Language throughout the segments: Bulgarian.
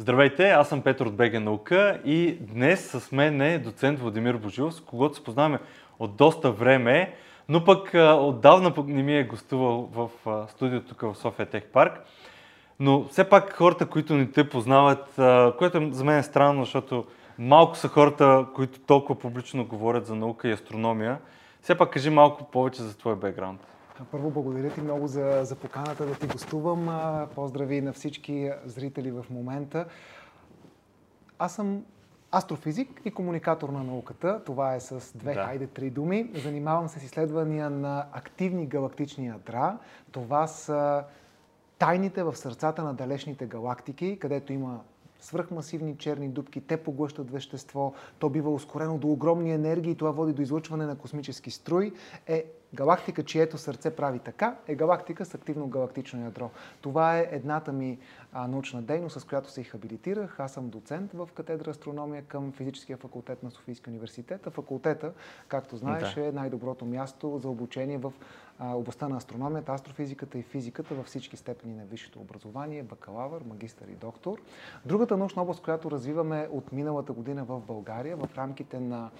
Здравейте, аз съм Петър от БГ Наука и днес с мен е доцент Владимир Божилов, с когото се познаваме от доста време, но пък отдавна пък не ми е гостувал в студиото тук в София Тех Парк. Но все пак хората, които не те познават, което за мен е странно, защото малко са хората, които толкова публично говорят за наука и астрономия. Все пак кажи малко повече за твой бекграунд. Първо благодаря ти много за, за поканата да ти гостувам. Поздрави на всички зрители в момента. Аз съм астрофизик и комуникатор на науката. Това е с две, да. хайде, три думи. Занимавам се с изследвания на активни галактични ядра. Това са тайните в сърцата на далечните галактики, където има свръхмасивни черни дубки, те поглъщат вещество, то бива ускорено до огромни енергии, това води до излъчване на космически струи, е галактика, чието сърце прави така, е галактика с активно галактично ядро. Това е едната ми а, научна дейност, с която се и хабилитирах. Аз съм доцент в катедра астрономия към физическия факултет на Софийския университет. А факултета, както знаеш, да. е най-доброто място за обучение в а, областта на астрономията, астрофизиката и физиката във всички степени на висшето образование, бакалавър, магистър и доктор. Другата научна област, която развиваме от миналата година в България, в рамките на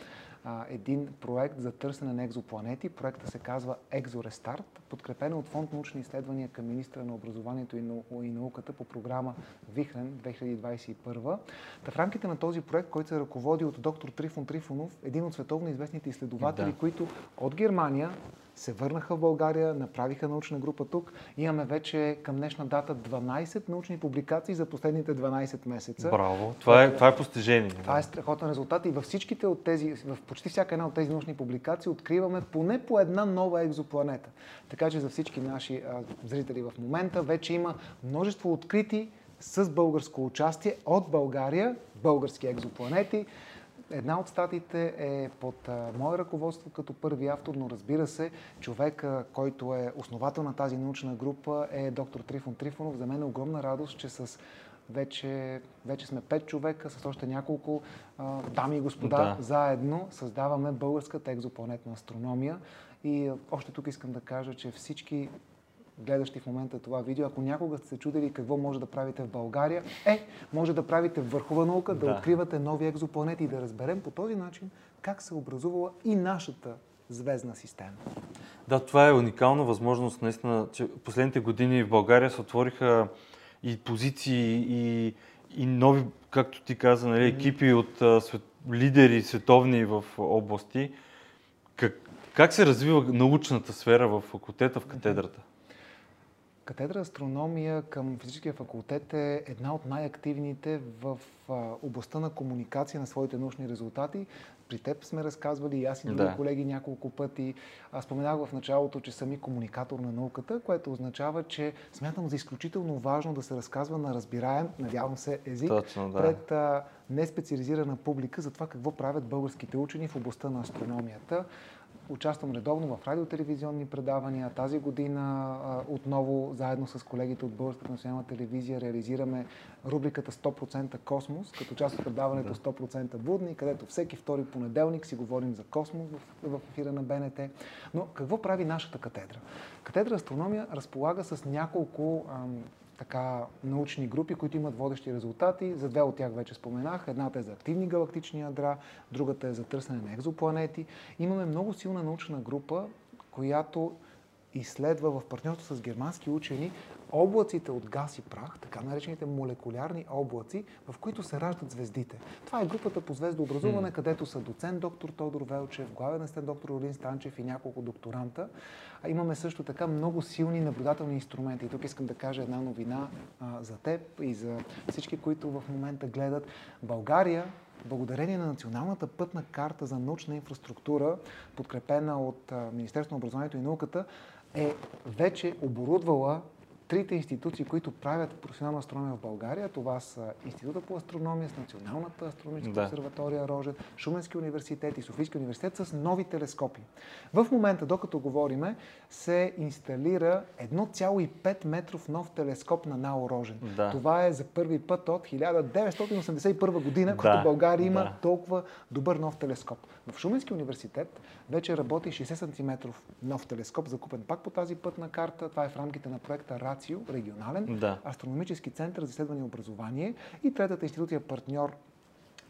а, един проект за търсене на екзопланети. Проекта се казва Екзорестарт, подкрепен от Фонд научни изследвания към министра на образованието и, нау... и науката по програма Вихрен 2021. Та в рамките на този проект, който се ръководи от доктор Трифон Трифонов, един от световно известните изследователи, да. които от Германия се върнаха в България, направиха научна група тук. Имаме вече към днешна дата 12 научни публикации за последните 12 месеца. Браво! Това е, това е постижение. Това е страхотен резултат и във всичките от тези, в почти всяка една от тези научни публикации откриваме поне по една нова екзопланета. Така че за всички наши а, зрители в момента вече има множество открити с българско участие от България, български екзопланети. Една от статиите е под мое ръководство като първи автор, но разбира се, човек, който е основател на тази научна група е доктор Трифон Трифонов. За мен е огромна радост, че с вече, вече сме пет човека, с още няколко а, дами и господа, да. заедно създаваме българската екзопланетна астрономия. И още тук искам да кажа, че всички гледащи в момента това видео, ако някога сте се чудили какво може да правите в България, е, може да правите върхова наука, да, да откривате нови екзопланети и да разберем по този начин как се образувала и нашата звездна система. Да, това е уникална възможност, наистина, че последните години в България се отвориха и позиции, и, и нови, както ти каза, нали, екипи от а, свет, лидери световни в области. Как, как се развива научната сфера в факултета, в катедрата? Катедра астрономия към физическия факултет е една от най-активните в областта на комуникация на своите научни резултати. При теб сме разказвали и аз и други да. колеги няколко пъти. Аз споменах в началото, че съм и комуникатор на науката, което означава, че смятам за изключително важно да се разказва на разбираем, надявам се, език Точно, да. пред неспециализирана публика за това какво правят българските учени в областта на астрономията. Участвам редовно в радиотелевизионни предавания. Тази година отново заедно с колегите от Българската национална телевизия реализираме рубриката 100% космос, като част от предаването 100% будни, където всеки втори понеделник си говорим за космос в, ефира на БНТ. Но какво прави нашата катедра? Катедра астрономия разполага с няколко така, научни групи, които имат водещи резултати. За две от тях вече споменах. Едната е за активни галактични ядра, другата е за търсене на екзопланети. Имаме много силна научна група, която изследва в партньорство с германски учени облаците от газ и прах, така наречените молекулярни облаци, в които се раждат звездите. Това е групата по звездообразуване, mm. където са доцент доктор Тодор Велчев, главен асистент доктор Олин Станчев и няколко докторанта. А имаме също така много силни наблюдателни инструменти. И тук искам да кажа една новина а, за теб и за всички, които в момента гледат. България благодарение на Националната пътна карта за научна инфраструктура, подкрепена от Министерството на образованието и науката, е вече оборудвала трите институции, които правят професионална астрономия в България, това са Института по астрономия с Националната астрономическа да. обсерватория Рожен, Шуменски университет и Софийски университет с нови телескопи. В момента, докато говориме, се инсталира 1,5 метров нов телескоп на НАО Рожен. Да. Това е за първи път от 1981 година, да. когато България има да. толкова добър нов телескоп. В Шуменски университет вече работи 60 см нов телескоп, закупен пак по тази пътна карта. Това е в рамките на проекта РАД Рацио, регионален Да. астрономически център за изследване и образование. И третата институция партньор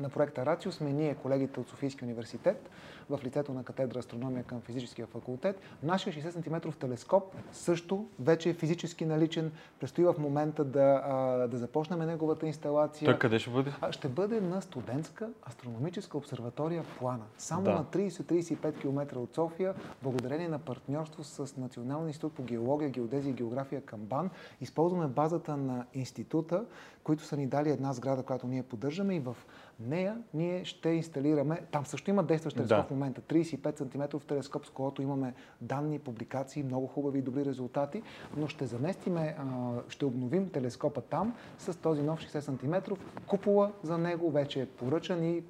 на проекта Рацио сме ние, колегите от Софийския университет, в лицето на катедра астрономия към физическия факултет. Нашия 60 см телескоп също вече е физически наличен. Предстои в момента да, да започнем неговата инсталация. Той къде ще бъде? А, Ще бъде на студентска астрономическа обсерватория Плана. Само Да. на 30-35 км от София, благодарение на партньорство с Националния институт по геология, геодезия и география към БАН, използваме базата на института, които са ни дали една сграда, която ние поддържаме и в нея ние ще инсталираме, там също има действащ телескоп Да. в момента, 35 см телескоп, с който имаме данни, публикации, много хубави и добри резултати, но ще заместиме, а, ще обновим телескопа там с този нов 60 см. Купола за него вече е поръчан и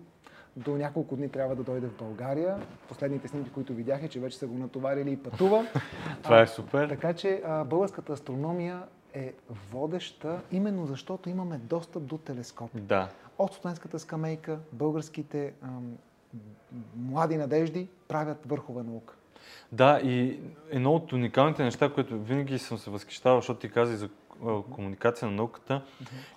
до няколко дни трябва да дойде в България. Последните снимки, които видях е, че вече са го натоварили и пътува. Това А, е супер. Така че а, българската астрономия е водеща, именно защото имаме достъп до телескопи. Да. От студентската скамейка, българските ам, млади надежди правят върхова наука. Да, и едно от уникалните неща, което винаги съм се възхищавал, защото ти каза за комуникация на науката,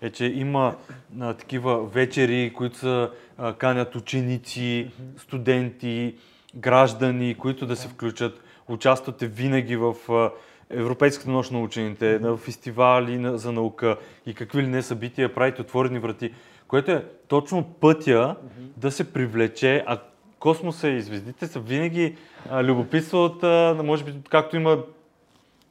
е, че има а, такива вечери, които са, а, канят ученици, студенти, граждани, които да се включат. Участвате винаги в а, Европейската нощ на учените, на фестивали на- за наука и какви ли не събития, правите отворени врати, което е точно пътя да се привлече, а космоса и звездите са винаги а, любопитство от, а, може би, както има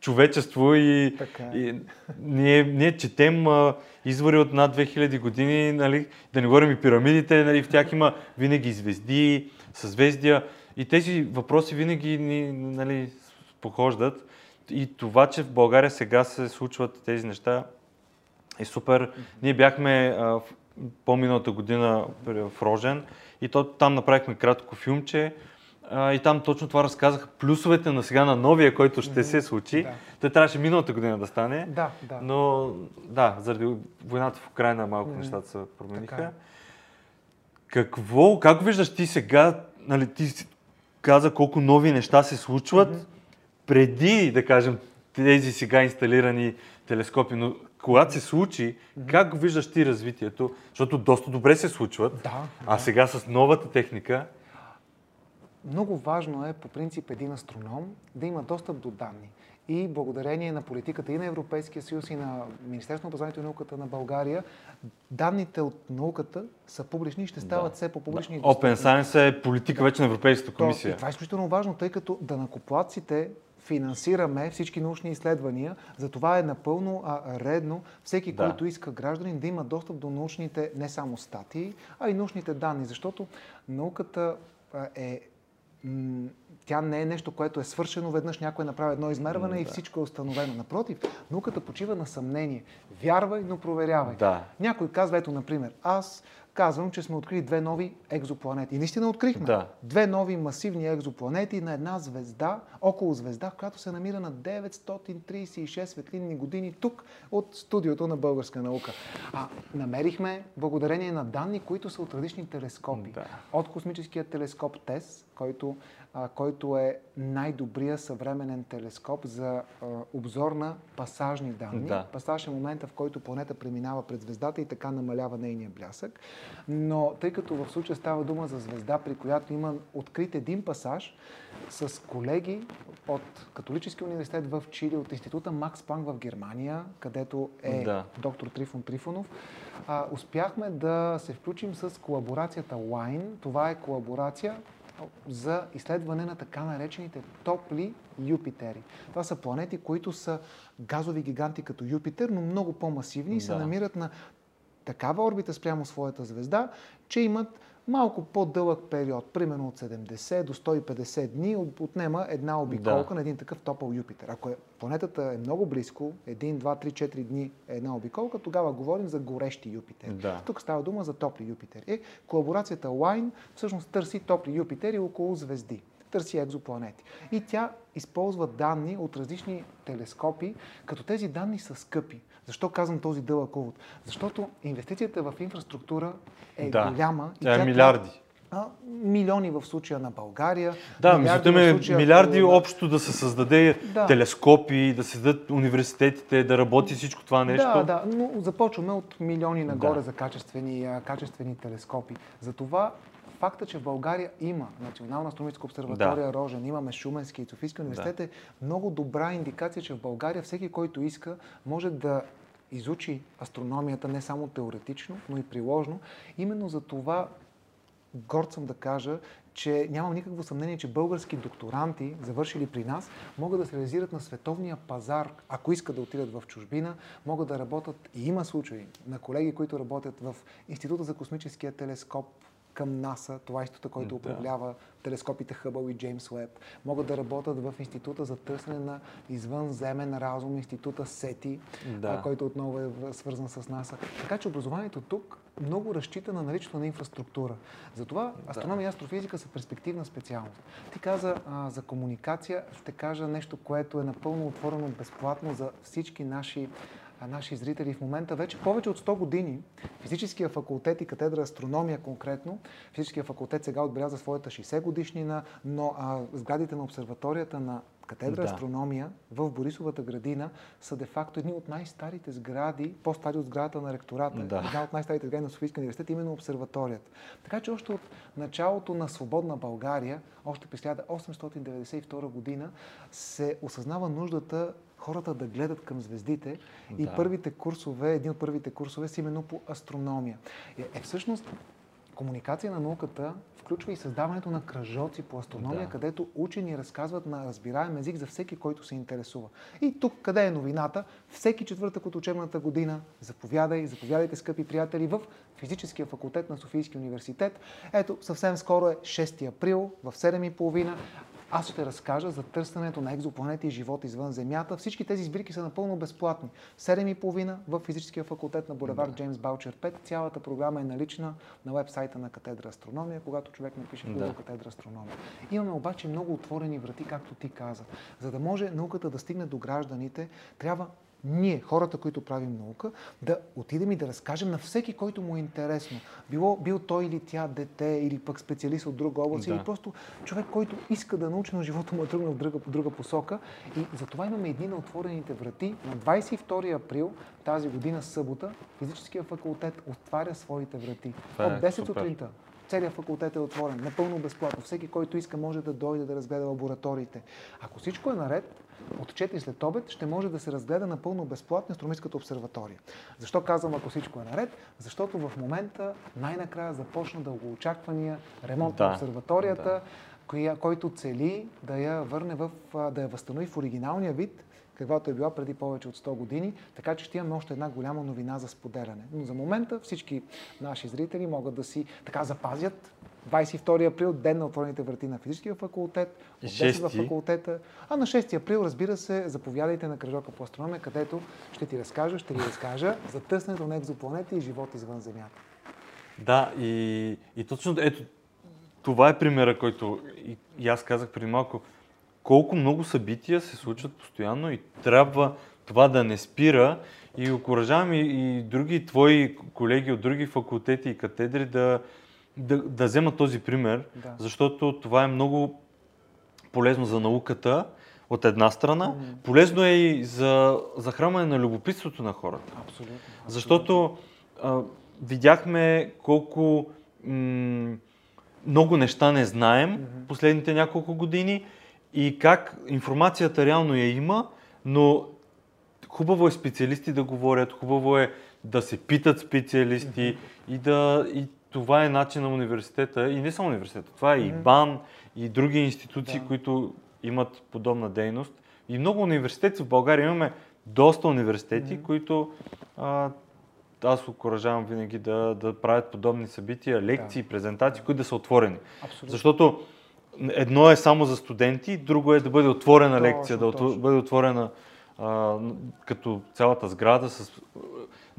човечество и, Така е. и ние, ние четем а, извори от над 2000 години, нали, да не говорим и пирамидите, нали, в тях има винаги звезди, съзвездия и тези въпроси винаги ни нали, похождат. И това, че в България сега се случват тези неща е супер. Ние бяхме а, в- по-миналата година в Рожен и то, там направихме кратко филмче а, и там точно това разказаха плюсовете на сега на новия, който ще се случи. Да. Той трябваше миналата година да стане. Да, да. Но да, заради войната в Украина малко нещата се промениха. Така е. Какво, как виждаш ти сега, нали, ти каза колко нови неща се случват преди, да кажем, тези сега инсталирани телескопи, но когато се случи, как виждаш ти развитието? Защото доста добре се случват, Да, а сега с новата техника, Много важно е по принцип един астроном да има достъп до данни. И благодарение на политиката и на Европейския съюз и на Министерството на образованието и науката на България, данните от науката са публични и ще стават Да. все по-публични. и Open. Science е политика вече на Европейската То- комисия. И това е изключително важно, тъй като данакоплатците финансираме всички научни изследвания, затова е напълно а, редно всеки, Да. който иска гражданин да има достъп до научните не само статии, а и научните данни, защото науката е тя не е нещо, което е свършено веднъж, някой направи едно измерване М, и да. всичко е установено. Напротив, науката почива на съмнение. Вярвай, но проверявай. Да. Някой казва, ето, например, аз казвам, че сме открили две нови екзопланети. И наистина открихме. Да. Две нови масивни екзопланети на една звезда, около звезда, която се намира на 936 светлинни години тук от студиото на българска наука. А намерихме благодарение на данни, които са от различни телескопи. Да. От космическия телескоп ТЕС, който, а, който е най-добрия съвременен телескоп за а, обзор на пасажни данни. Да. Пасаж е момента, в който планета преминава пред звездата и така намалява нейния блясък. Но тъй като в случая става дума за звезда, при която има открит един пасаж, с колеги от Католическия университет в Чили, от института Макс Планк в Германия, където е Да. доктор Трифон Трифонов, а, успяхме да се включим с колаборацията WINE. Това е колаборация за изследване на така наречените топли Юпитери. Това са планети, които са газови гиганти като Юпитер, но много по-масивни и се Да. намират на такава орбита спрямо своята звезда, че имат малко по-дълъг период, примерно от 70 до 150 дни, от- отнема една обиколка Да. на един такъв топъл Юпитер. Ако е, планетата е много близко, 1, 2, 3, 4 дни е една обиколка, тогава говорим за горещи Юпитер. Да. Тук става дума за топли Юпитер. Е, колаборацията Wine всъщност търси топли Юпитери около звезди. Търси екзопланети. И тя използва данни от различни телескопи, като тези данни са скъпи. Защо казвам този дълъг увод? Защото инвестицията в инфраструктура е Да. голяма. Тя е тя милиарди. а, милиони в случая на България. Да, милиарди в ме случая милиарди на- общо да се създаде Да. телескопи, да се създадат университетите, да работи всичко това нещо. Да, да, но започваме от милиони нагоре Да. за качествени, качествени телескопи. Затова факта, че в България има Национална астрономическа обсерватория Рожен, имаме Шуменски и Софийски университет е много добра индикация, че в България всеки, който иска, може да изучи астрономията не само теоретично, но и приложно. Именно за това горд съм да кажа, че нямам никакво съмнение, че български докторанти, завършили при нас, могат да се реализират на световния пазар, ако искат да отидат в чужбина, могат да работят и има случаи на колеги, които работят в Института за космическия телескоп към НАСА, това е института, който Да. управлява телескопите Хъбъл и Джеймс Уеб. Могат да работят в Института за търсене на извънземен разум, Института СЕТИ, Да. който отново е свързан с НАСА. Така че образованието тук много разчита на наличието на инфраструктура. Затова астрономия и астрофизика са перспективна специалност. Ти каза а, за комуникация, ще кажа нещо, което е напълно отворено безплатно за всички наши наши зрители в момента вече повече от 100 години физическия факултет и катедра астрономия конкретно, физическия факултет сега отбеляза своята 60 годишнина, но а, сградите на обсерваторията на катедра Да. астрономия в Борисовата градина са де-факто едни от най-старите сгради, по-стари от сградата на ректората, Да. една от най-старите сгради на Софийския университет, именно обсерваторията. Така че още от началото на свободна България, още през 1892 година, се осъзнава нуждата хората да гледат към звездите и Да. първите курсове, един от първите курсове са именно по астрономия. Е, е всъщност комуникация на науката включва и създаването на кръжоци по астрономия, Да. където учени разказват на разбираем език за всеки, който се интересува. И тук къде е новината? Всеки четвъртък от учебната година заповядай, заповядайте, скъпи приятели, в физическия факултет на Софийския университет. Ето, съвсем скоро е 6 април в 7.30. Аз ще разкажа за търсенето на екзопланети и живот извън Земята. Всички тези сбирки са напълно безплатни. 7.30 в физическия факултет на булевард Джеймс Баучер 5. Цялата програма е налична на вебсайта на катедра астрономия, когато човек напише в Да. катедра астрономия. Имаме обаче много отворени врати, както ти каза. За да може науката да стигне до гражданите, трябва ние, хората, които правим наука, да отидем и да разкажем на всеки, който му е интересно. Било, бил той или тя дете, или пък специалист от друга област, Да. или просто човек, който иска да научи, но живота му е тръгнал в друга, друга посока. И затова имаме едни на отворените врати. На 22 април тази година, събота, физическия факултет отваря своите врати. Това е От 10 супер. сутринта. Целият факултет е отворен, напълно безплатно. Всеки, който иска, може да дойде да разгледа лабораториите. Ако всичко е наред, от 4 след обед ще може да се разгледа напълно безплатно астрономическата обсерватория. Защо казвам, ако всичко е наред? Защото в момента най-накрая започна дългоочаквания ремонт Да, на обсерваторията, да. коя, който цели да я върне в, да я възстанови в оригиналния вид, каквато е била преди повече от 100 години, така че ще имаме още една голяма новина за споделяне. Но за момента всички наши зрители могат да си така запазят 22 април, ден на отворените врати на физическия факултет, от 10 в Шести. факултета. А на 6 април, разбира се, заповядайте на кръжока по астрономия, където ще ти разкажа, ще ви разкажа за търсенето на екзопланети и живот извън Земята. Да, и, и точно ето, това е примера, който и, и аз казах преди малко. Колко много събития се случват постоянно и трябва това да не спира. И окоръжавам и, и други твои колеги от други факултети и катедри да, да, да вземат този пример, Да. защото това е много полезно за науката от една страна, Мгм. полезно е и за захранване на любопитството на хората. Абсолютно. Защото а, видяхме колко м- много неща не знаем Мгм. последните няколко години и как информацията реално я има, но хубаво е специалисти да говорят, хубаво е да се питат специалисти и да и това е начин на университета и не само университета, това е и. БАН и други институции, Да. които имат подобна дейност. И много университети в България имаме доста университети, Мгм. които а, аз окоръжавам винаги да, да правят подобни събития, лекции, презентации, които да са отворени. Абсолютно. Защото едно е само за студенти, друго е да бъде отворена Точно, лекция, да точно. бъде отворена а, като цялата сграда, с...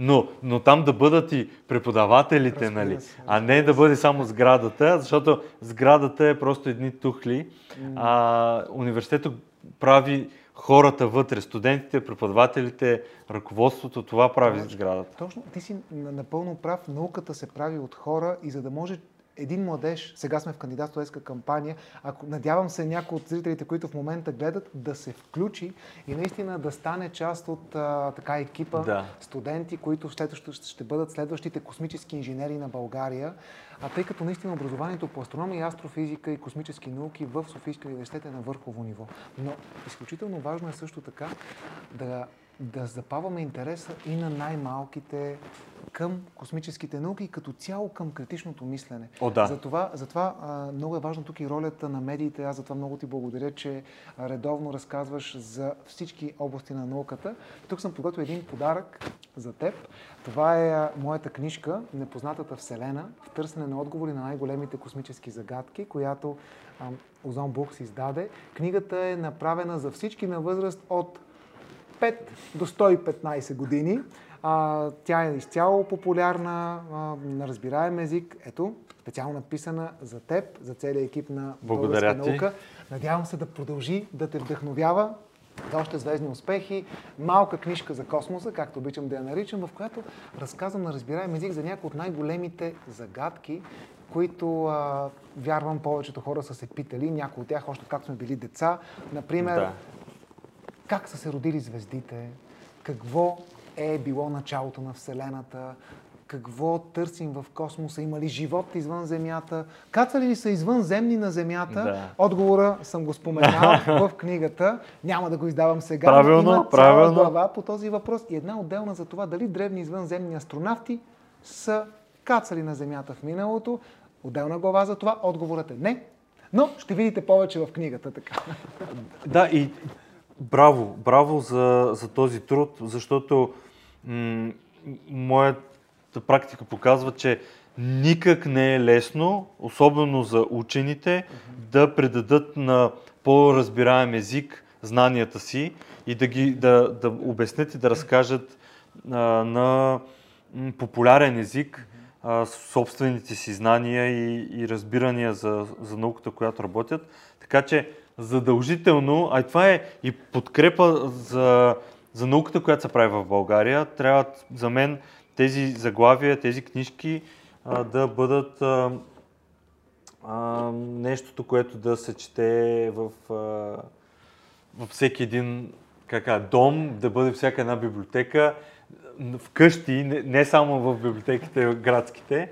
но, но там да бъдат и преподавателите, Разбира нали? се, а не да бъде само сградата, защото сградата е просто едни тухли, а университетът прави хората вътре, студентите, преподавателите, ръководството, това прави Точно. сградата. Точно, ти си на- напълно прав. Науката се прави от хора и за да може един младеж, сега сме в кандидатствоеска кампания, ако надявам се някои от зрителите, които в момента гледат, да се включи и наистина да стане част от а, така екипа Да. студенти, които след, ще, ще бъдат следващите космически инженери на България. А тъй като наистина образованието по астрономия, астрофизика и космически науки в Софийския университет е на върхово ниво. Но изключително важно е също така да, да запаваме интереса и на най-малките към космическите науки и като цяло към критичното мислене. О, да. Затова, затова а, много е важно тук и ролята на медиите. Аз затова много ти благодаря, че редовно разказваш за всички области на науката. Тук съм подготвил един подарък за теб. Това е моята книжка Непознатата Вселена в търсене на отговори на най-големите космически загадки, която а, Озон Букс издаде. Книгата е направена за всички на възраст от 5 до 115 години. А, тя е изцяло популярна, а, на разбираем език. Ето, специално написана за теб, за целия екип на Благодаря Българска ти. наука. Надявам се да продължи да те вдъхновява за още звездни успехи. Малка книжка за космоса, както обичам да я наричам, в която разказвам на разбираем език за някои от най-големите загадки, които а, вярвам повечето хора са се питали, някои от тях още както сме били деца. Например, Да. Как са се родили звездите, какво е било началото на Вселената, какво търсим в космоса, има ли живот извън Земята, кацали ли са извънземни на Земята? Да. Отговора съм го споменал в книгата, няма да го издавам сега, но Правилно, има цяла правилно. глава по този въпрос и една отделна за това дали древни извънземни астронавти са кацали на Земята в миналото. Отделна глава за това, отговорът е не, но ще видите повече в книгата така. Да, и браво, браво за, за този труд, защото м- моята практика показва, че никак не е лесно, особено за учените, да предадат на по-разбираем език знанията си и да ги да, да обяснят и да разкажат а, на популярен език а, собствените си знания и, и разбирания за, за науката, която работят. Така че задължително, а и това е и подкрепа за, за науката, която се прави в България, трябва за мен тези заглавия, тези книжки а, да бъдат а, а, нещото, което да се чете в, а, във всеки един как кажа, дом, да бъде всяка една библиотека, вкъщи, не, не само в библиотеките градските,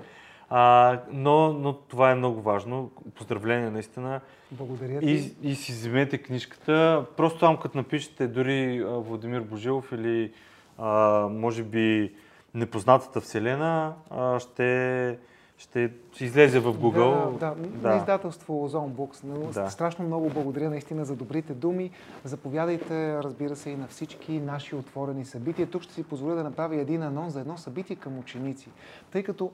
а, но, но това е много важно. Поздравления наистина. Благодаря ти. И, и си вземете книжката. Просто там като напишете дори Владимир Божилов или а, може би Непознатата вселена, а, ще, ще излезе в Google. Да, да, на издателство Озон Books. Но Да. Страшно много благодаря наистина за добрите думи. Заповядайте, разбира се, и на всички наши отворени събития. Тук ще си позволя да направя един анонс за едно събитие към ученици. Тъй като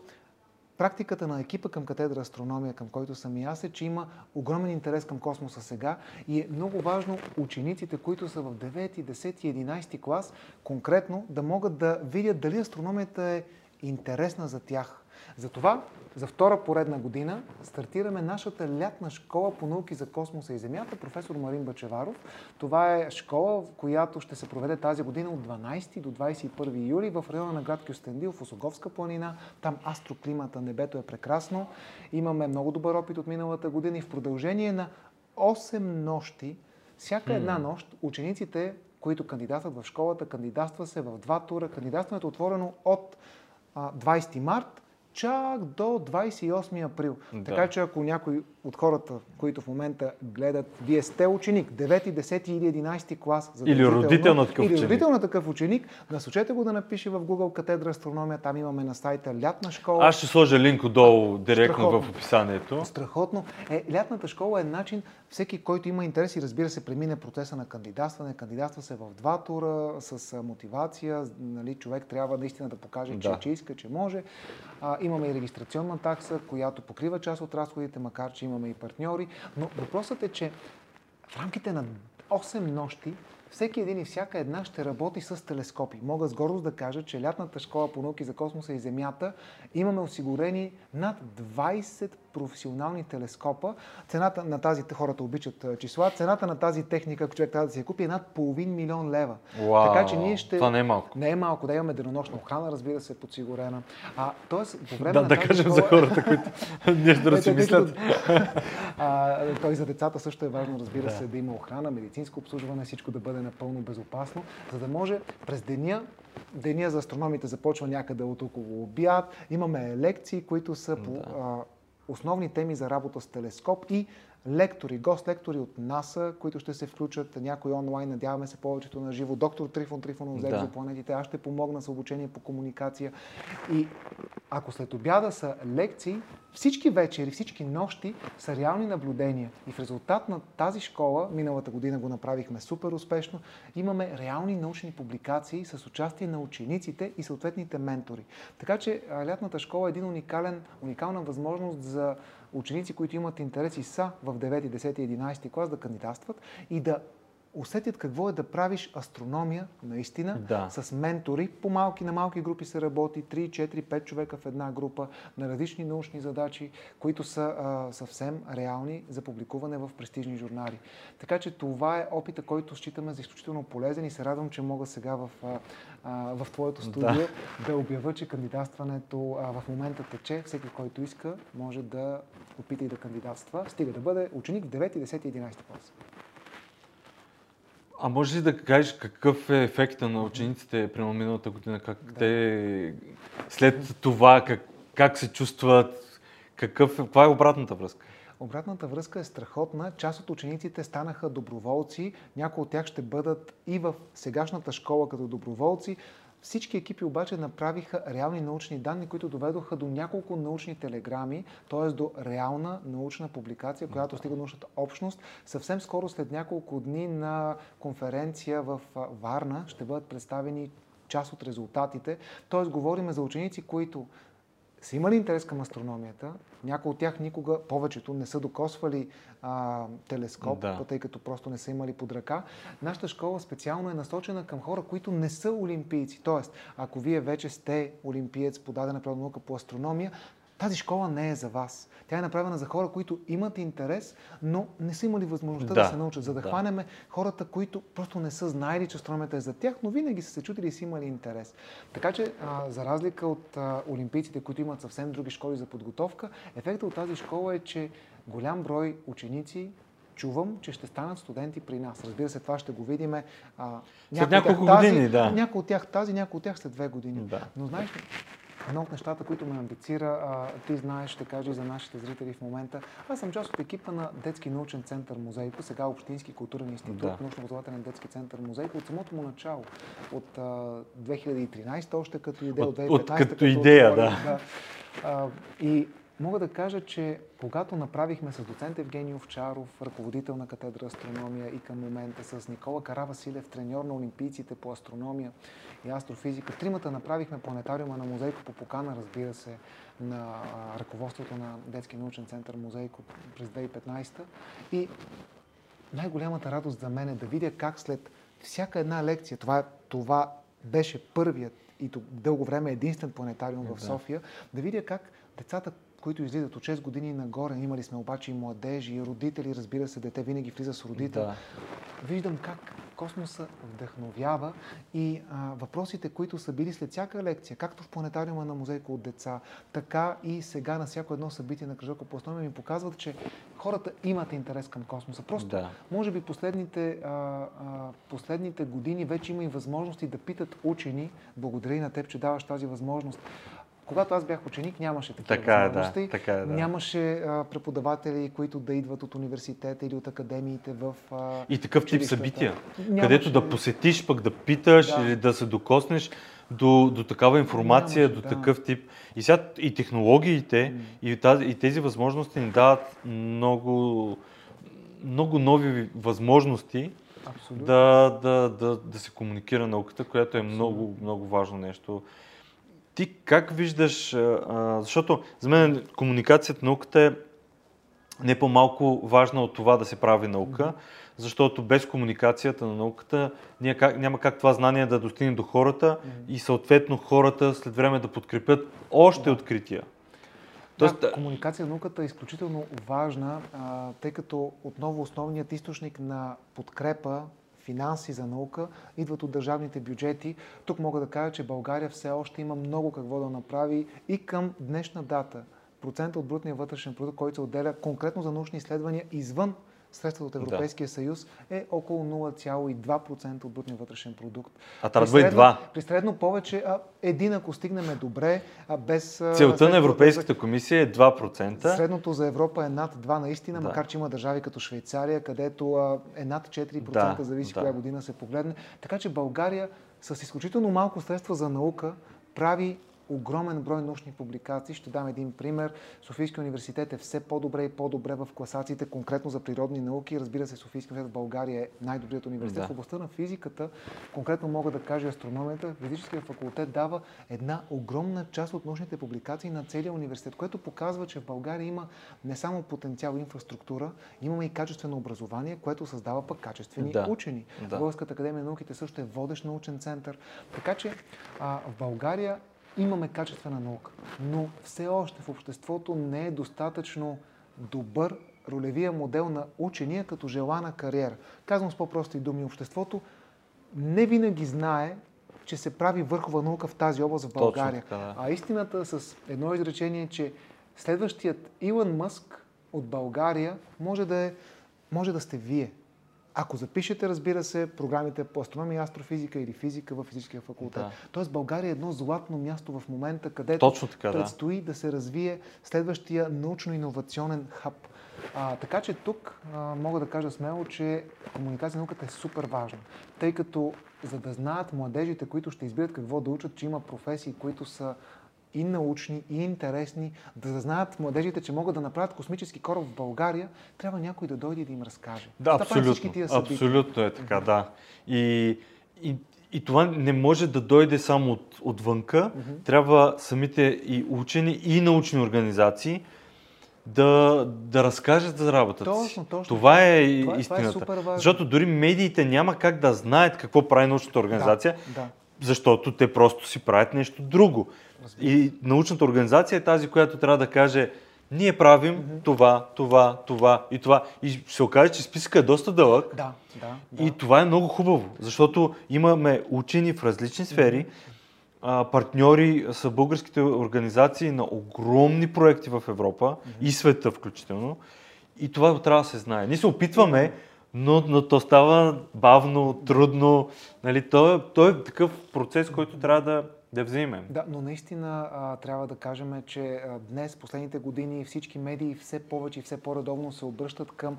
Практиката на екипа към катедра астрономия, към който съм и аз, е, че има огромен интерес към космоса сега и е много важно учениците, които са в 9, 10 и 11 клас, конкретно да могат да видят дали астрономията е интересна за тях. Затова за втора поредна година стартираме нашата лятна школа по науки за космоса и Земята, професор Марин Бачеваров. Това е школа, в която ще се проведе тази година от 12 до 21 юли в района на град Кюстендил, в Осоговска планина. Там астроклимата, небето е прекрасно. Имаме много добър опит от миналата година и в продължение на 8 нощи, всяка една нощ, учениците, които кандидатстват в школата, кандидатства се в два тура. Кандидатстването е отворено от а, 20 март чак до 28 април. Да. Така че ако някой от хората, които в момента гледат, вие сте ученик, 9, 10 или 11 клас, Или задължително, родител на такъв или ученик. родител на такъв ученик, насочете го да напише в Google катедра астрономия, там имаме на сайта лятна школа. Аз ще сложа линк отдолу директно Страхотно. в описанието. Страхотно. Е, лятната школа е начин всеки, който има интерес и разбира се, премине процеса на кандидатстване. Кандидатства се в два тура с мотивация. Нали, човек трябва наистина да покаже, че, Да. че иска, че може. А, имаме и регистрационна такса, която покрива част от разходите, макар че имаме и партньори. Но въпросът е, че в рамките на 8 нощи всеки един и всяка една ще работи с телескопи. Мога с гордост да кажа, че лятната школа по науки за космоса и Земята имаме осигурени над 20 професионални телескопа. Цената на тази, хората обичат числа, цената на тази техника, ако човек трябва да си я купи, е над половин милион лева. Уау, така че ние ще... Това не е малко. Не е малко, да имаме денонощна охрана, разбира се, подсигурена. А, тоест, по време да, на да кажем школа... за хората, които нещо да си мислят. а, той за децата също е важно, разбира да. се, да има охрана, медицинско обслужване, всичко да бъде напълно безопасно, за да може през деня Деня за астрономите започва някъде от около обяд. Имаме лекции, които са по а, основни теми за работа с телескоп и лектори, гост-лектори от НАСА, които ще се включат, някои онлайн, надяваме се повечето на живо. Доктор Трифон Трифонов за екзопланетите, аз ще помогна с обучение по комуникация. И ако след обяда са лекции, всички вечери, всички нощи са реални наблюдения. И в резултат на тази школа, миналата година го направихме супер успешно, имаме реални научни публикации с участие на учениците и съответните ментори. Така че лятната школа е един уникален, уникална възможност за ученици, които имат интерес и са в 9, 10, 11 клас да кандидатстват и да усетят какво е да правиш астрономия наистина да. с ментори. По малки, на малки групи се работи, 3, 4, 5 човека в една група на различни научни задачи, които са а, съвсем реални за публикуване в престижни журнали. Така че това е опита, който считаме за изключително полезен и се радвам, че мога сега в, а, в твоето студио да, да обявя, че кандидатстването а, в момента тече. Всеки, който иска, може да опита и да кандидатства. Стига да бъде ученик в 9, 10 и 11 клас. А може ли да кажеш какъв е ефекта на учениците прямо миналата година? Как да. те след това, как, как се чувстват? Какъв, каква е обратната връзка? Обратната връзка е страхотна. Част от учениците станаха доброволци. Някои от тях ще бъдат и в сегашната школа като доброволци. Всички екипи обаче направиха реални научни данни, които доведоха до няколко научни телеграми, т.е. до реална научна публикация, която стига научната общност. Съвсем скоро, след няколко дни на конференция в Варна, ще бъдат представени част от резултатите. Т.е. говорим за ученици, които са имали интерес към астрономията, някои от тях никога, повечето, не са докосвали а, телескоп, да. тъй като просто не са имали под ръка. Нашата школа специално е насочена към хора, които не са олимпийци. Тоест, ако вие вече сте олимпиец по дадена наука по астрономия, тази школа не е за вас. Тя е направена за хора, които имат интерес, но не са имали възможността да, да се научат, за да, да хванеме хората, които просто не са знаели, че астрономията е за тях, но винаги са се чудили и са имали интерес. Така че, а, за разлика от а, олимпийците, които имат съвсем други школи за подготовка, ефектът от тази школа е, че голям брой ученици чувам, че ще станат студенти при нас. Разбира се, това ще го видим. след няколко години, да. Някои от тях тази, някои от тях след две години. Да. Но знаеш ли, Едно от нещата, които ме амбицира, а, ти знаеш, ще кажа и за нашите зрители в момента. Аз съм част от екипа на Детски научен център Музейко, сега Общински културен институт, да. научно-образователен детски център Музейко, от самото му начало, от а, 2013 още като идея, от, от 2015 от, като, като идея, да. да. А, и Мога да кажа, че когато направихме с доцент Евгений Овчаров, ръководител на катедра астрономия и към момента с Никола Каравасилев, треньор на олимпийците по астрономия и астрофизика, тримата направихме планетариума на Музейко по покана, разбира се, на ръководството на Детски научен център Музейко през 2015. И най-голямата радост за мен е да видя как след всяка една лекция, това, това беше първият и дълго време единствен планетариум в София, да видя как децата които излизат от 6 години нагоре. Имали сме обаче и младежи, и родители, разбира се, дете винаги влиза с родител. Да. Виждам как космоса вдъхновява и а, въпросите, които са били след всяка лекция, както в планетариума на музейка от деца, така и сега на всяко едно събитие на кръжока по ми показват, че хората имат интерес към космоса. Просто, да. може би, последните, а, а, последните години вече има и възможности да питат учени, благодаря и на теб, че даваш тази възможност. Когато аз бях ученик, нямаше такива така е, възможности. Да, така е, да. Нямаше а, преподаватели, които да идват от университета или от академиите в а, И такъв тип събития, нямаше... където да посетиш, пък да питаш да. или да се докоснеш до, до такава информация, нямаше, до да. такъв тип. И сега и технологиите, mm. и, тази, и тези възможности ни дават много, много нови възможности да, да, да, да се комуникира науката, която е Абсолютно. много, много важно нещо ти как виждаш, а, защото за мен комуникацията, науката е не по-малко важна от това да се прави наука, защото без комуникацията на науката няма как това знание да достигне до хората и съответно хората след време да подкрепят още открития. Тоест, да, комуникация на науката е изключително важна, а, тъй като отново основният източник на подкрепа финанси за наука идват от държавните бюджети. Тук мога да кажа, че България все още има много какво да направи и към днешна дата. Процента от брутния вътрешен продукт, който се отделя конкретно за научни изследвания извън средствата от Европейския да. съюз е около 0,2% от брутния вътрешен продукт. А трябва да бъде 2. При средно повече, а, един ако стигнем добре, а без... Целта на Европейската комисия е 2%. Средното за Европа е над 2 наистина, да. макар че има държави като Швейцария, където а, е над 4%, да, зависи да. коя година се погледне. Така че България с изключително малко средства за наука прави огромен брой научни публикации. Ще дам един пример. Софийския университет е все по-добре и по-добре в класациите, конкретно за природни науки. Разбира се, Софийския университет в България е най-добрият университет. Да. В областта на физиката, конкретно мога да кажа астрономията, физическия факултет дава една огромна част от научните публикации на целия университет, което показва, че в България има не само потенциал инфраструктура, имаме и качествено образование, което създава пък качествени да. учени. Да. Българската академия на науките също е водещ научен център. Така че а, в България имаме качествена наука, но все още в обществото не е достатъчно добър ролевия модел на учения като желана кариера. Казвам с по-прости думи, обществото не винаги знае, че се прави върхова наука в тази област в България. Точно, да. А истината с едно изречение е, че следващият Илон Мъск от България може да, е, може да сте вие. Ако запишете, разбира се, програмите по астрономия, астрофизика или физика в физическия факултет. Да. Тоест България е едно златно място в момента, където Точно така, предстои да. да се развие следващия научно-инновационен хаб. А, така че тук а, мога да кажа смело, че комуникация науката е супер важна, тъй като за да знаят младежите, които ще избират какво да учат, че има професии, които са и научни, и интересни, да знаят младежите, че могат да направят космически кораб в България, трябва някой да дойде и да им разкаже. Да, абсолютно. Абсолютно е така, да. И, и, и това не може да дойде само от, отвънка. Mm-hmm. Трябва самите и учени, и научни организации да, да разкажат за работата точно, си. Точно. Това е това, истината. Това е Защото дори медиите няма как да знаят какво прави научната организация, да, да. Защото те просто си правят нещо друго. И научната организация е тази, която трябва да каже ние правим mm-hmm. това, това, това и това. И се окаже, че списъкът е доста дълъг. Да, да, да. И това е много хубаво, защото имаме учени в различни сфери, mm-hmm. а, партньори са българските организации на огромни проекти в Европа mm-hmm. и света включително. И това трябва да се знае. Ние се опитваме, но, но то става бавно, трудно. Нали, то, то е такъв процес, който трябва да да вземем. Да, но наистина а, трябва да кажем, че а, днес, последните години, всички медии все повече и все по-редовно се обръщат към,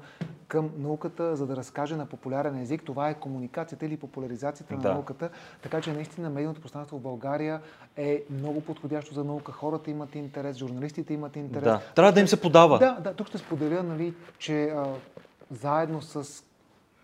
към науката, за да разкаже на популярен език. Това е комуникацията или популяризацията да. на науката. Така че наистина медийното пространство в България е много подходящо за наука. Хората имат интерес, журналистите имат интерес. Да. Трябва да им се подава. Да, да. Тук ще споделя, нали, че а, заедно с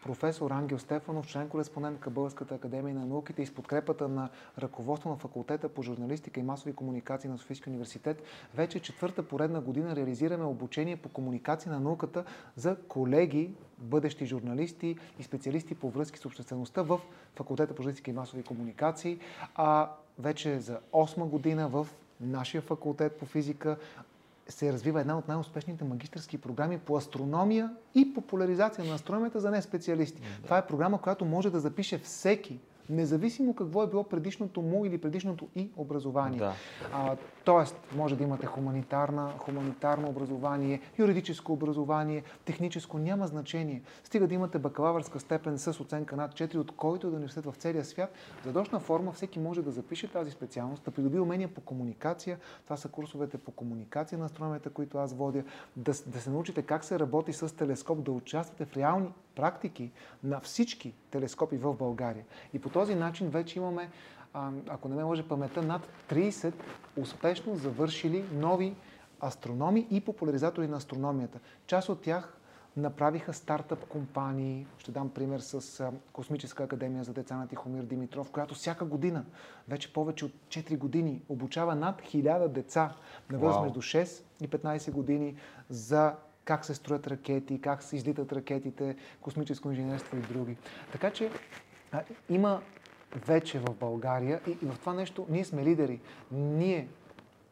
професор Ангел Стефанов, член кореспондент към Българската академия на науките и с подкрепата на ръководство на факултета по журналистика и масови комуникации на Софийския университет, вече четвърта поредна година реализираме обучение по комуникация на науката за колеги, бъдещи журналисти и специалисти по връзки с обществеността в факултета по журналистика и масови комуникации. А вече за 8 година в нашия факултет по физика се развива една от най-успешните магистрски програми по астрономия и популяризация на астрономията за неспециалисти. Да. Това е програма, която може да запише всеки независимо какво е било предишното му или предишното и образование. Да. А, тоест, може да имате хуманитарна, хуманитарно образование, юридическо образование, техническо, няма значение. Стига да имате бакалавърска степен с оценка над 4, от който да университет в целия свят. За дошна форма всеки може да запише тази специалност, да придоби умения по комуникация. Това са курсовете по комуникация на астрономията, които аз водя. Да, да се научите как се работи с телескоп, да участвате в реални практики на всички телескопи в България. И по този начин вече имаме, ако не ме може паметта, над 30 успешно завършили нови астрономи и популяризатори на астрономията. Част от тях направиха стартъп компании. Ще дам пример с Космическа академия за деца на Тихомир Димитров, която всяка година, вече повече от 4 години, обучава над 1000 деца на възраст между 6 и 15 години за как се строят ракети, как се излитат ракетите, космическо инженерство и други. Така че има вече в България и, и в това нещо ние сме лидери. Ние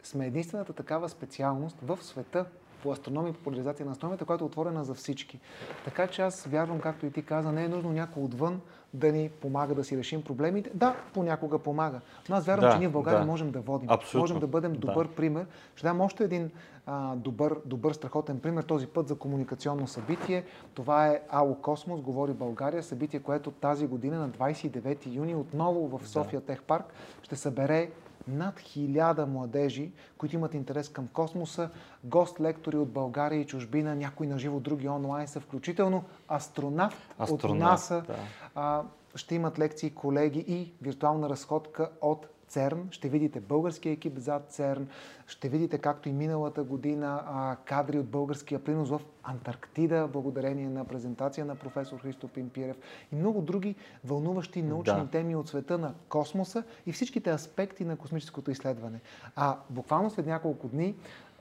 сме единствената такава специалност в света по астрономия популяризация на астрономията, която е отворена за всички. Така че аз вярвам, както и ти каза, не е нужно някой отвън да ни помага да си решим проблемите. Да, понякога помага. Но аз вярвам, Да, че ние в България да. можем да водим. Абсолютно. Можем да бъдем Да. добър пример. Ще дам още един а, добър, добър, страхотен пример, този път за комуникационно събитие. Това е АО Космос, говори България, събитие, което тази година на 29 юни отново в София Тех Парк ще събере над хиляда младежи, които имат интерес към космоса, гост-лектори от България и чужбина, някои на живо, други онлайн са, включително астронавт, от Астронавт, НАСА. да. А, ще имат лекции колеги и виртуална разходка от ЦЕРН. Ще видите българския екип зад ЦЕРН. Ще видите, както и миналата година, кадри от българския принос в Антарктида, благодарение на презентация на професор Христо Пимпирев и много други вълнуващи научни Да. теми от света на космоса и всичките аспекти на космическото изследване. А буквално след няколко дни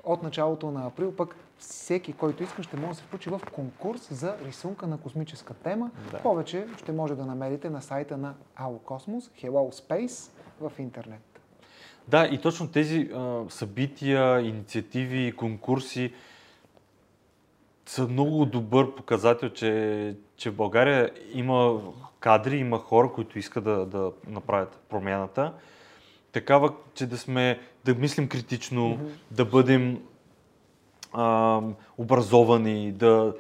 от началото на април пък всеки, който иска, ще може да се включи в конкурс за рисунка на космическа тема. Да. Повече ще може да намерите на сайта на AO Cosmos, Hello Space в интернет. Да, и точно тези а, събития, инициативи, конкурси са много добър показател, че, че в България има кадри, има хора, които искат да, да направят промяната. Такава, че да сме, да мислим критично, да бъдем а, образовани, да,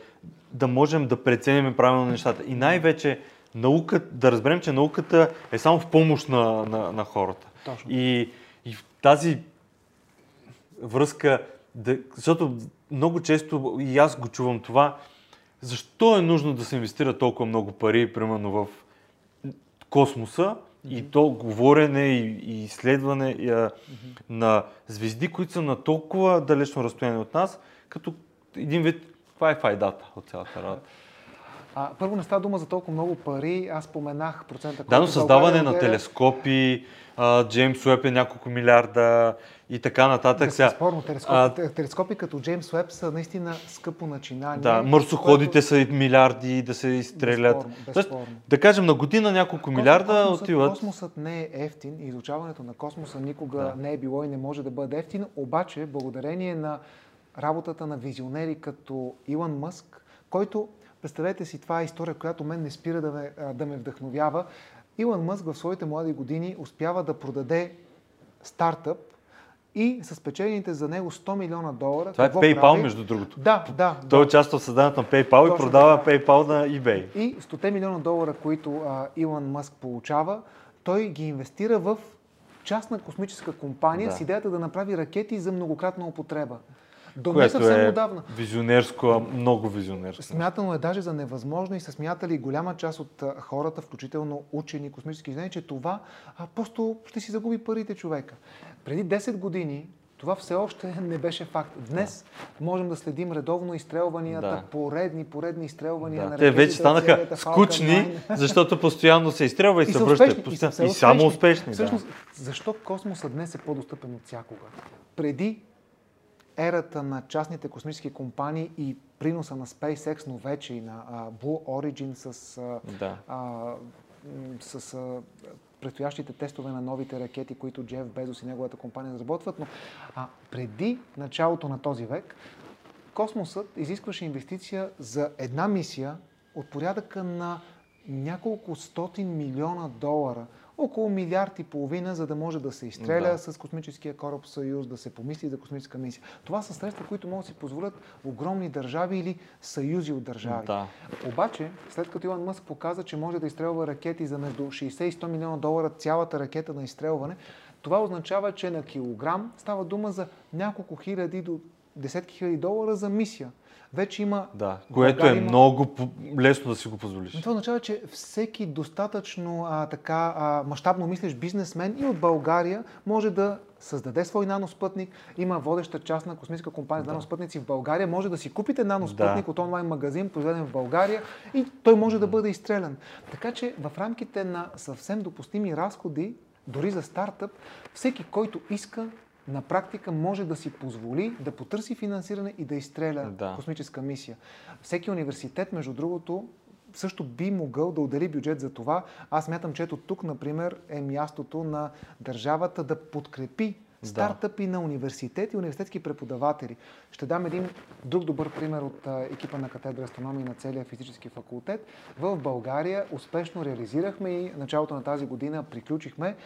да можем да преценим правилно нещата. И най-вече наука, да разберем, че науката е само в помощ на, на, на хората. Точно. И, и в тази връзка, да, защото много често и аз го чувам това, защо е нужно да се инвестира толкова много пари, примерно в космоса и то говорене и, и изследване и, а, на звезди, които са на толкова далечно разстояние от нас, като един вид, каква е файдата от цялата работа? А, първо не става дума за толкова много пари. Аз споменах процента. Да, но създаване на отделя. телескопи, Джеймс Уеб е няколко милиарда и така нататък. Безспорно, телескопи, а, телескопи като Джеймс Уеб са наистина скъпо начинание. Да, марсоходите което- са милиарди да се изстрелят. Безспорно, Тоест, безспорно. да кажем, на година няколко милиарда космосът, отиват. Космосът не е ефтин и изучаването на космоса никога Да. не е било и не може да бъде ефтин, обаче благодарение на работата на визионери като Илон Мъск, който, представете си, това е история, която мен не спира да ме, да ме вдъхновява. Илон Мъск в своите млади години успява да продаде стартъп и с печелените за него 100 милиона долара. Това е PayPal, прави? между другото. Да, да. Той да. участва в създаването на PayPal и Точно продава така. PayPal на eBay. И 100 милиона долара, които а, Илон Мъск получава, той ги инвестира в частна космическа компания Да. с идеята да направи ракети за многократна употреба. До не Което е отдавна. визионерско, много визионерско. Смятано е даже за невъзможно и са смятали голяма част от хората, включително учени, космически инженери, че това а, просто ще си загуби парите човека. Преди 10 години това все още не беше факт. Днес можем да следим редовно изстрелванията, Да. поредни, поредни изстрелвания Да. на Те вече станаха Falcon скучни, 9. защото постоянно се изстрелва и, И се връща. успешни, и са и само успешни. Всъщност, да. защо космосът днес е по-достъпен от всякога? Преди ерата на частните космически компании и приноса на SpaceX, но вече и на Blue Origin с, Да. а, с а, предстоящите тестове на новите ракети, които Джеф Безос и неговата компания разработват, но а, преди началото на този век, космосът изискваше инвестиция за една мисия от порядъка на няколко стотин милиона долара, около милиард и половина, за да може да се изстреля Да. с космическия кораб Съюз, да се помисли за космическа мисия. Това са средства, които могат да си позволят огромни държави или съюзи от държави. Да. Обаче, след като Илон Мъск показа, че може да изстрелва ракети за между 60 и 100 милиона долара цялата ракета на изстрелване, това означава, че на килограм става дума за няколко хиляди до десетки хиляди долара за мисия. Вече има... Да, което е има- много лесно да си го позволиш. Това означава, че всеки достатъчно а, така а, мащабно мислещ бизнесмен и от България може да създаде свой наноспътник. Има водеща част на космическа компания за Да. наноспътници в България. Може да си купите наноспътник Да. от онлайн магазин, произведен в България и той може да бъде изстрелян. Така че в рамките на съвсем допустими разходи, дори за стартъп, всеки, който иска, на практика може да си позволи да потърси финансиране и да изстреля Да. космическа мисия. Всеки университет, между другото, също би могъл да отдели бюджет за това. Аз мятам, че ето тук, например, е мястото на държавата да подкрепи стартъпи на университети и университетски преподаватели. Ще дам един друг добър пример от екипа на катедра астрономия на целия физически факултет. В България успешно реализирахме и началото на тази година приключихме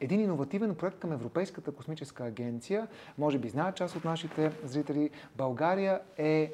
един иновативен проект към Европейската космическа агенция. Може би знаят част от нашите зрители. България е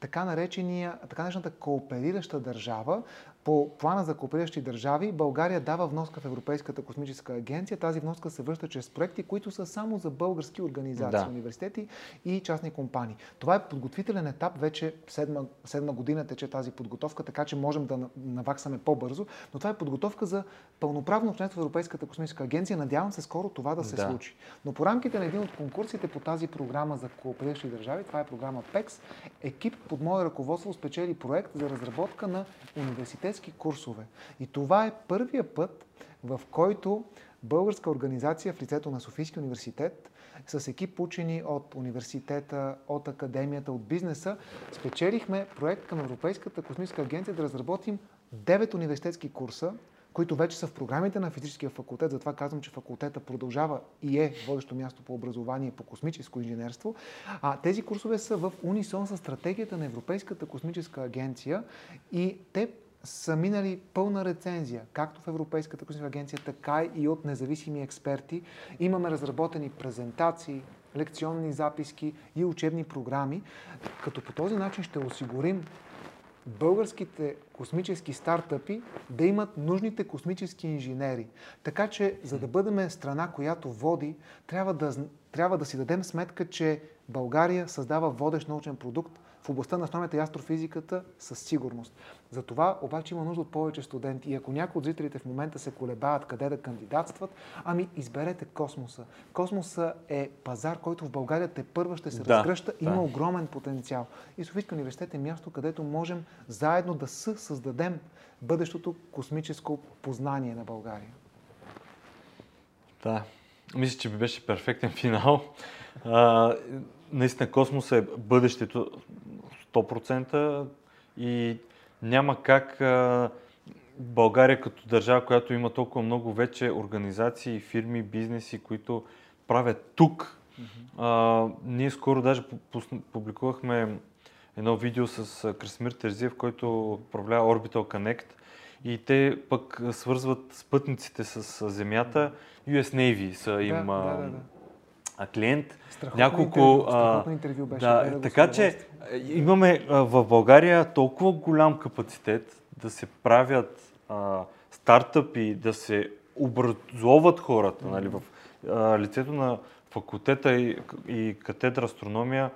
така, наречения, така наречената кооперираща държава, по плана за коопериращи държави България дава вноска в Европейската космическа агенция. Тази вноска се връща чрез проекти, които са само за български организации, да. университети и частни компании. Това е подготвителен етап, вече седма, седма година тече тази подготовка, така че можем да наваксаме по-бързо, но това е подготовка за пълноправно членство в Европейската космическа агенция. Надявам се скоро това да се да. случи. Но по рамките на един от конкурсите по тази програма за коопериращи държави, това е програма ПЕКС, екип под мое ръководство спечели проект за разработка на университет университетски курсове. И това е първия път, в който българска организация в лицето на Софийския университет с екип учени от университета, от академията, от бизнеса, спечелихме проект към Европейската космическа агенция да разработим 9 университетски курса, които вече са в програмите на физическия факултет. Затова казвам, че факултета продължава и е водещо място по образование по космическо инженерство. А тези курсове са в унисон с стратегията на Европейската космическа агенция и те са минали пълна рецензия, както в Европейската космическа агенция, така и от независими експерти. Имаме разработени презентации, лекционни записки и учебни програми, като по този начин ще осигурим българските космически стартъпи да имат нужните космически инженери. Така че, за да бъдем страна, която води, трябва да, трябва да си дадем сметка, че България създава водещ научен продукт, в областта на астрономията и астрофизиката със сигурност. За това обаче има нужда от повече студенти. И ако някои от зрителите в момента се колебаят къде да кандидатстват, ами изберете космоса. Космоса е пазар, който в България те първа ще се да, разгръща. Да. Има огромен потенциал. И Софийски университет е място, където можем заедно да създадем бъдещото космическо познание на България. Да, мисля, че беше перфектен финал. Наистина космос е бъдещето 100% и няма как а, България като държава, която има толкова много вече организации, фирми, бизнеси, които правят тук. Mm-hmm. А, ние скоро даже публикувахме едно видео с Красмир Терзиев, който управлява Orbital Connect и те пък свързват спътниците с Земята. US Navy са им да, да, да, да клиент. Страхотно няколко. Интервю, страхотно интервю беше. Да, да така че имаме в България толкова голям капацитет да се правят а, стартъпи, да се образоват хората mm-hmm. нали, в а, лицето на факултета и, и катедра астрономия.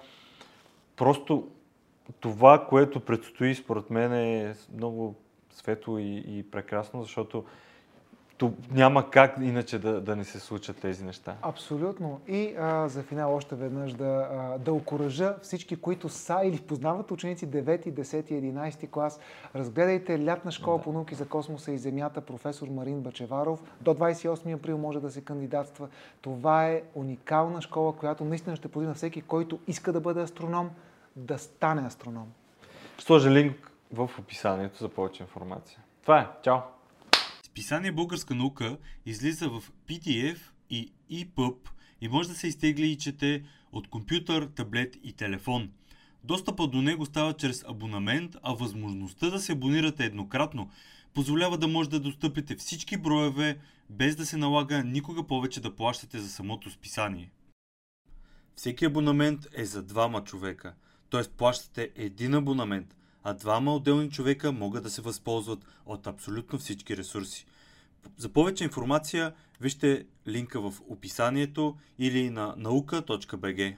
Просто това, което предстои, според мен е много светло и, и прекрасно, защото то няма как иначе да, да не се случат тези неща. Абсолютно. И а, за финал още веднъж да, а, да окоръжа всички, които са или познават ученици 9, 10, 11 клас. Разгледайте лятна школа да. по науки за космоса и Земята, професор Марин Бачеваров. До 28 април може да се кандидатства. Това е уникална школа, която наистина ще позволи на всеки, който иска да бъде астроном, да стане астроном. Ще сложа линк в описанието за повече информация. Това е. Чао! Списание Българска наука излиза в PDF и EPUB и може да се изтегли и чете от компютър, таблет и телефон. Достъпът до него става чрез абонамент, а възможността да се абонирате еднократно позволява да може да достъпите всички броеве, без да се налага никога повече да плащате за самото списание. Всеки абонамент е за двама човека, т.е. плащате един абонамент, а двама отделни човека могат да се възползват от абсолютно всички ресурси. За повече информация вижте линка в описанието или на наука.bg.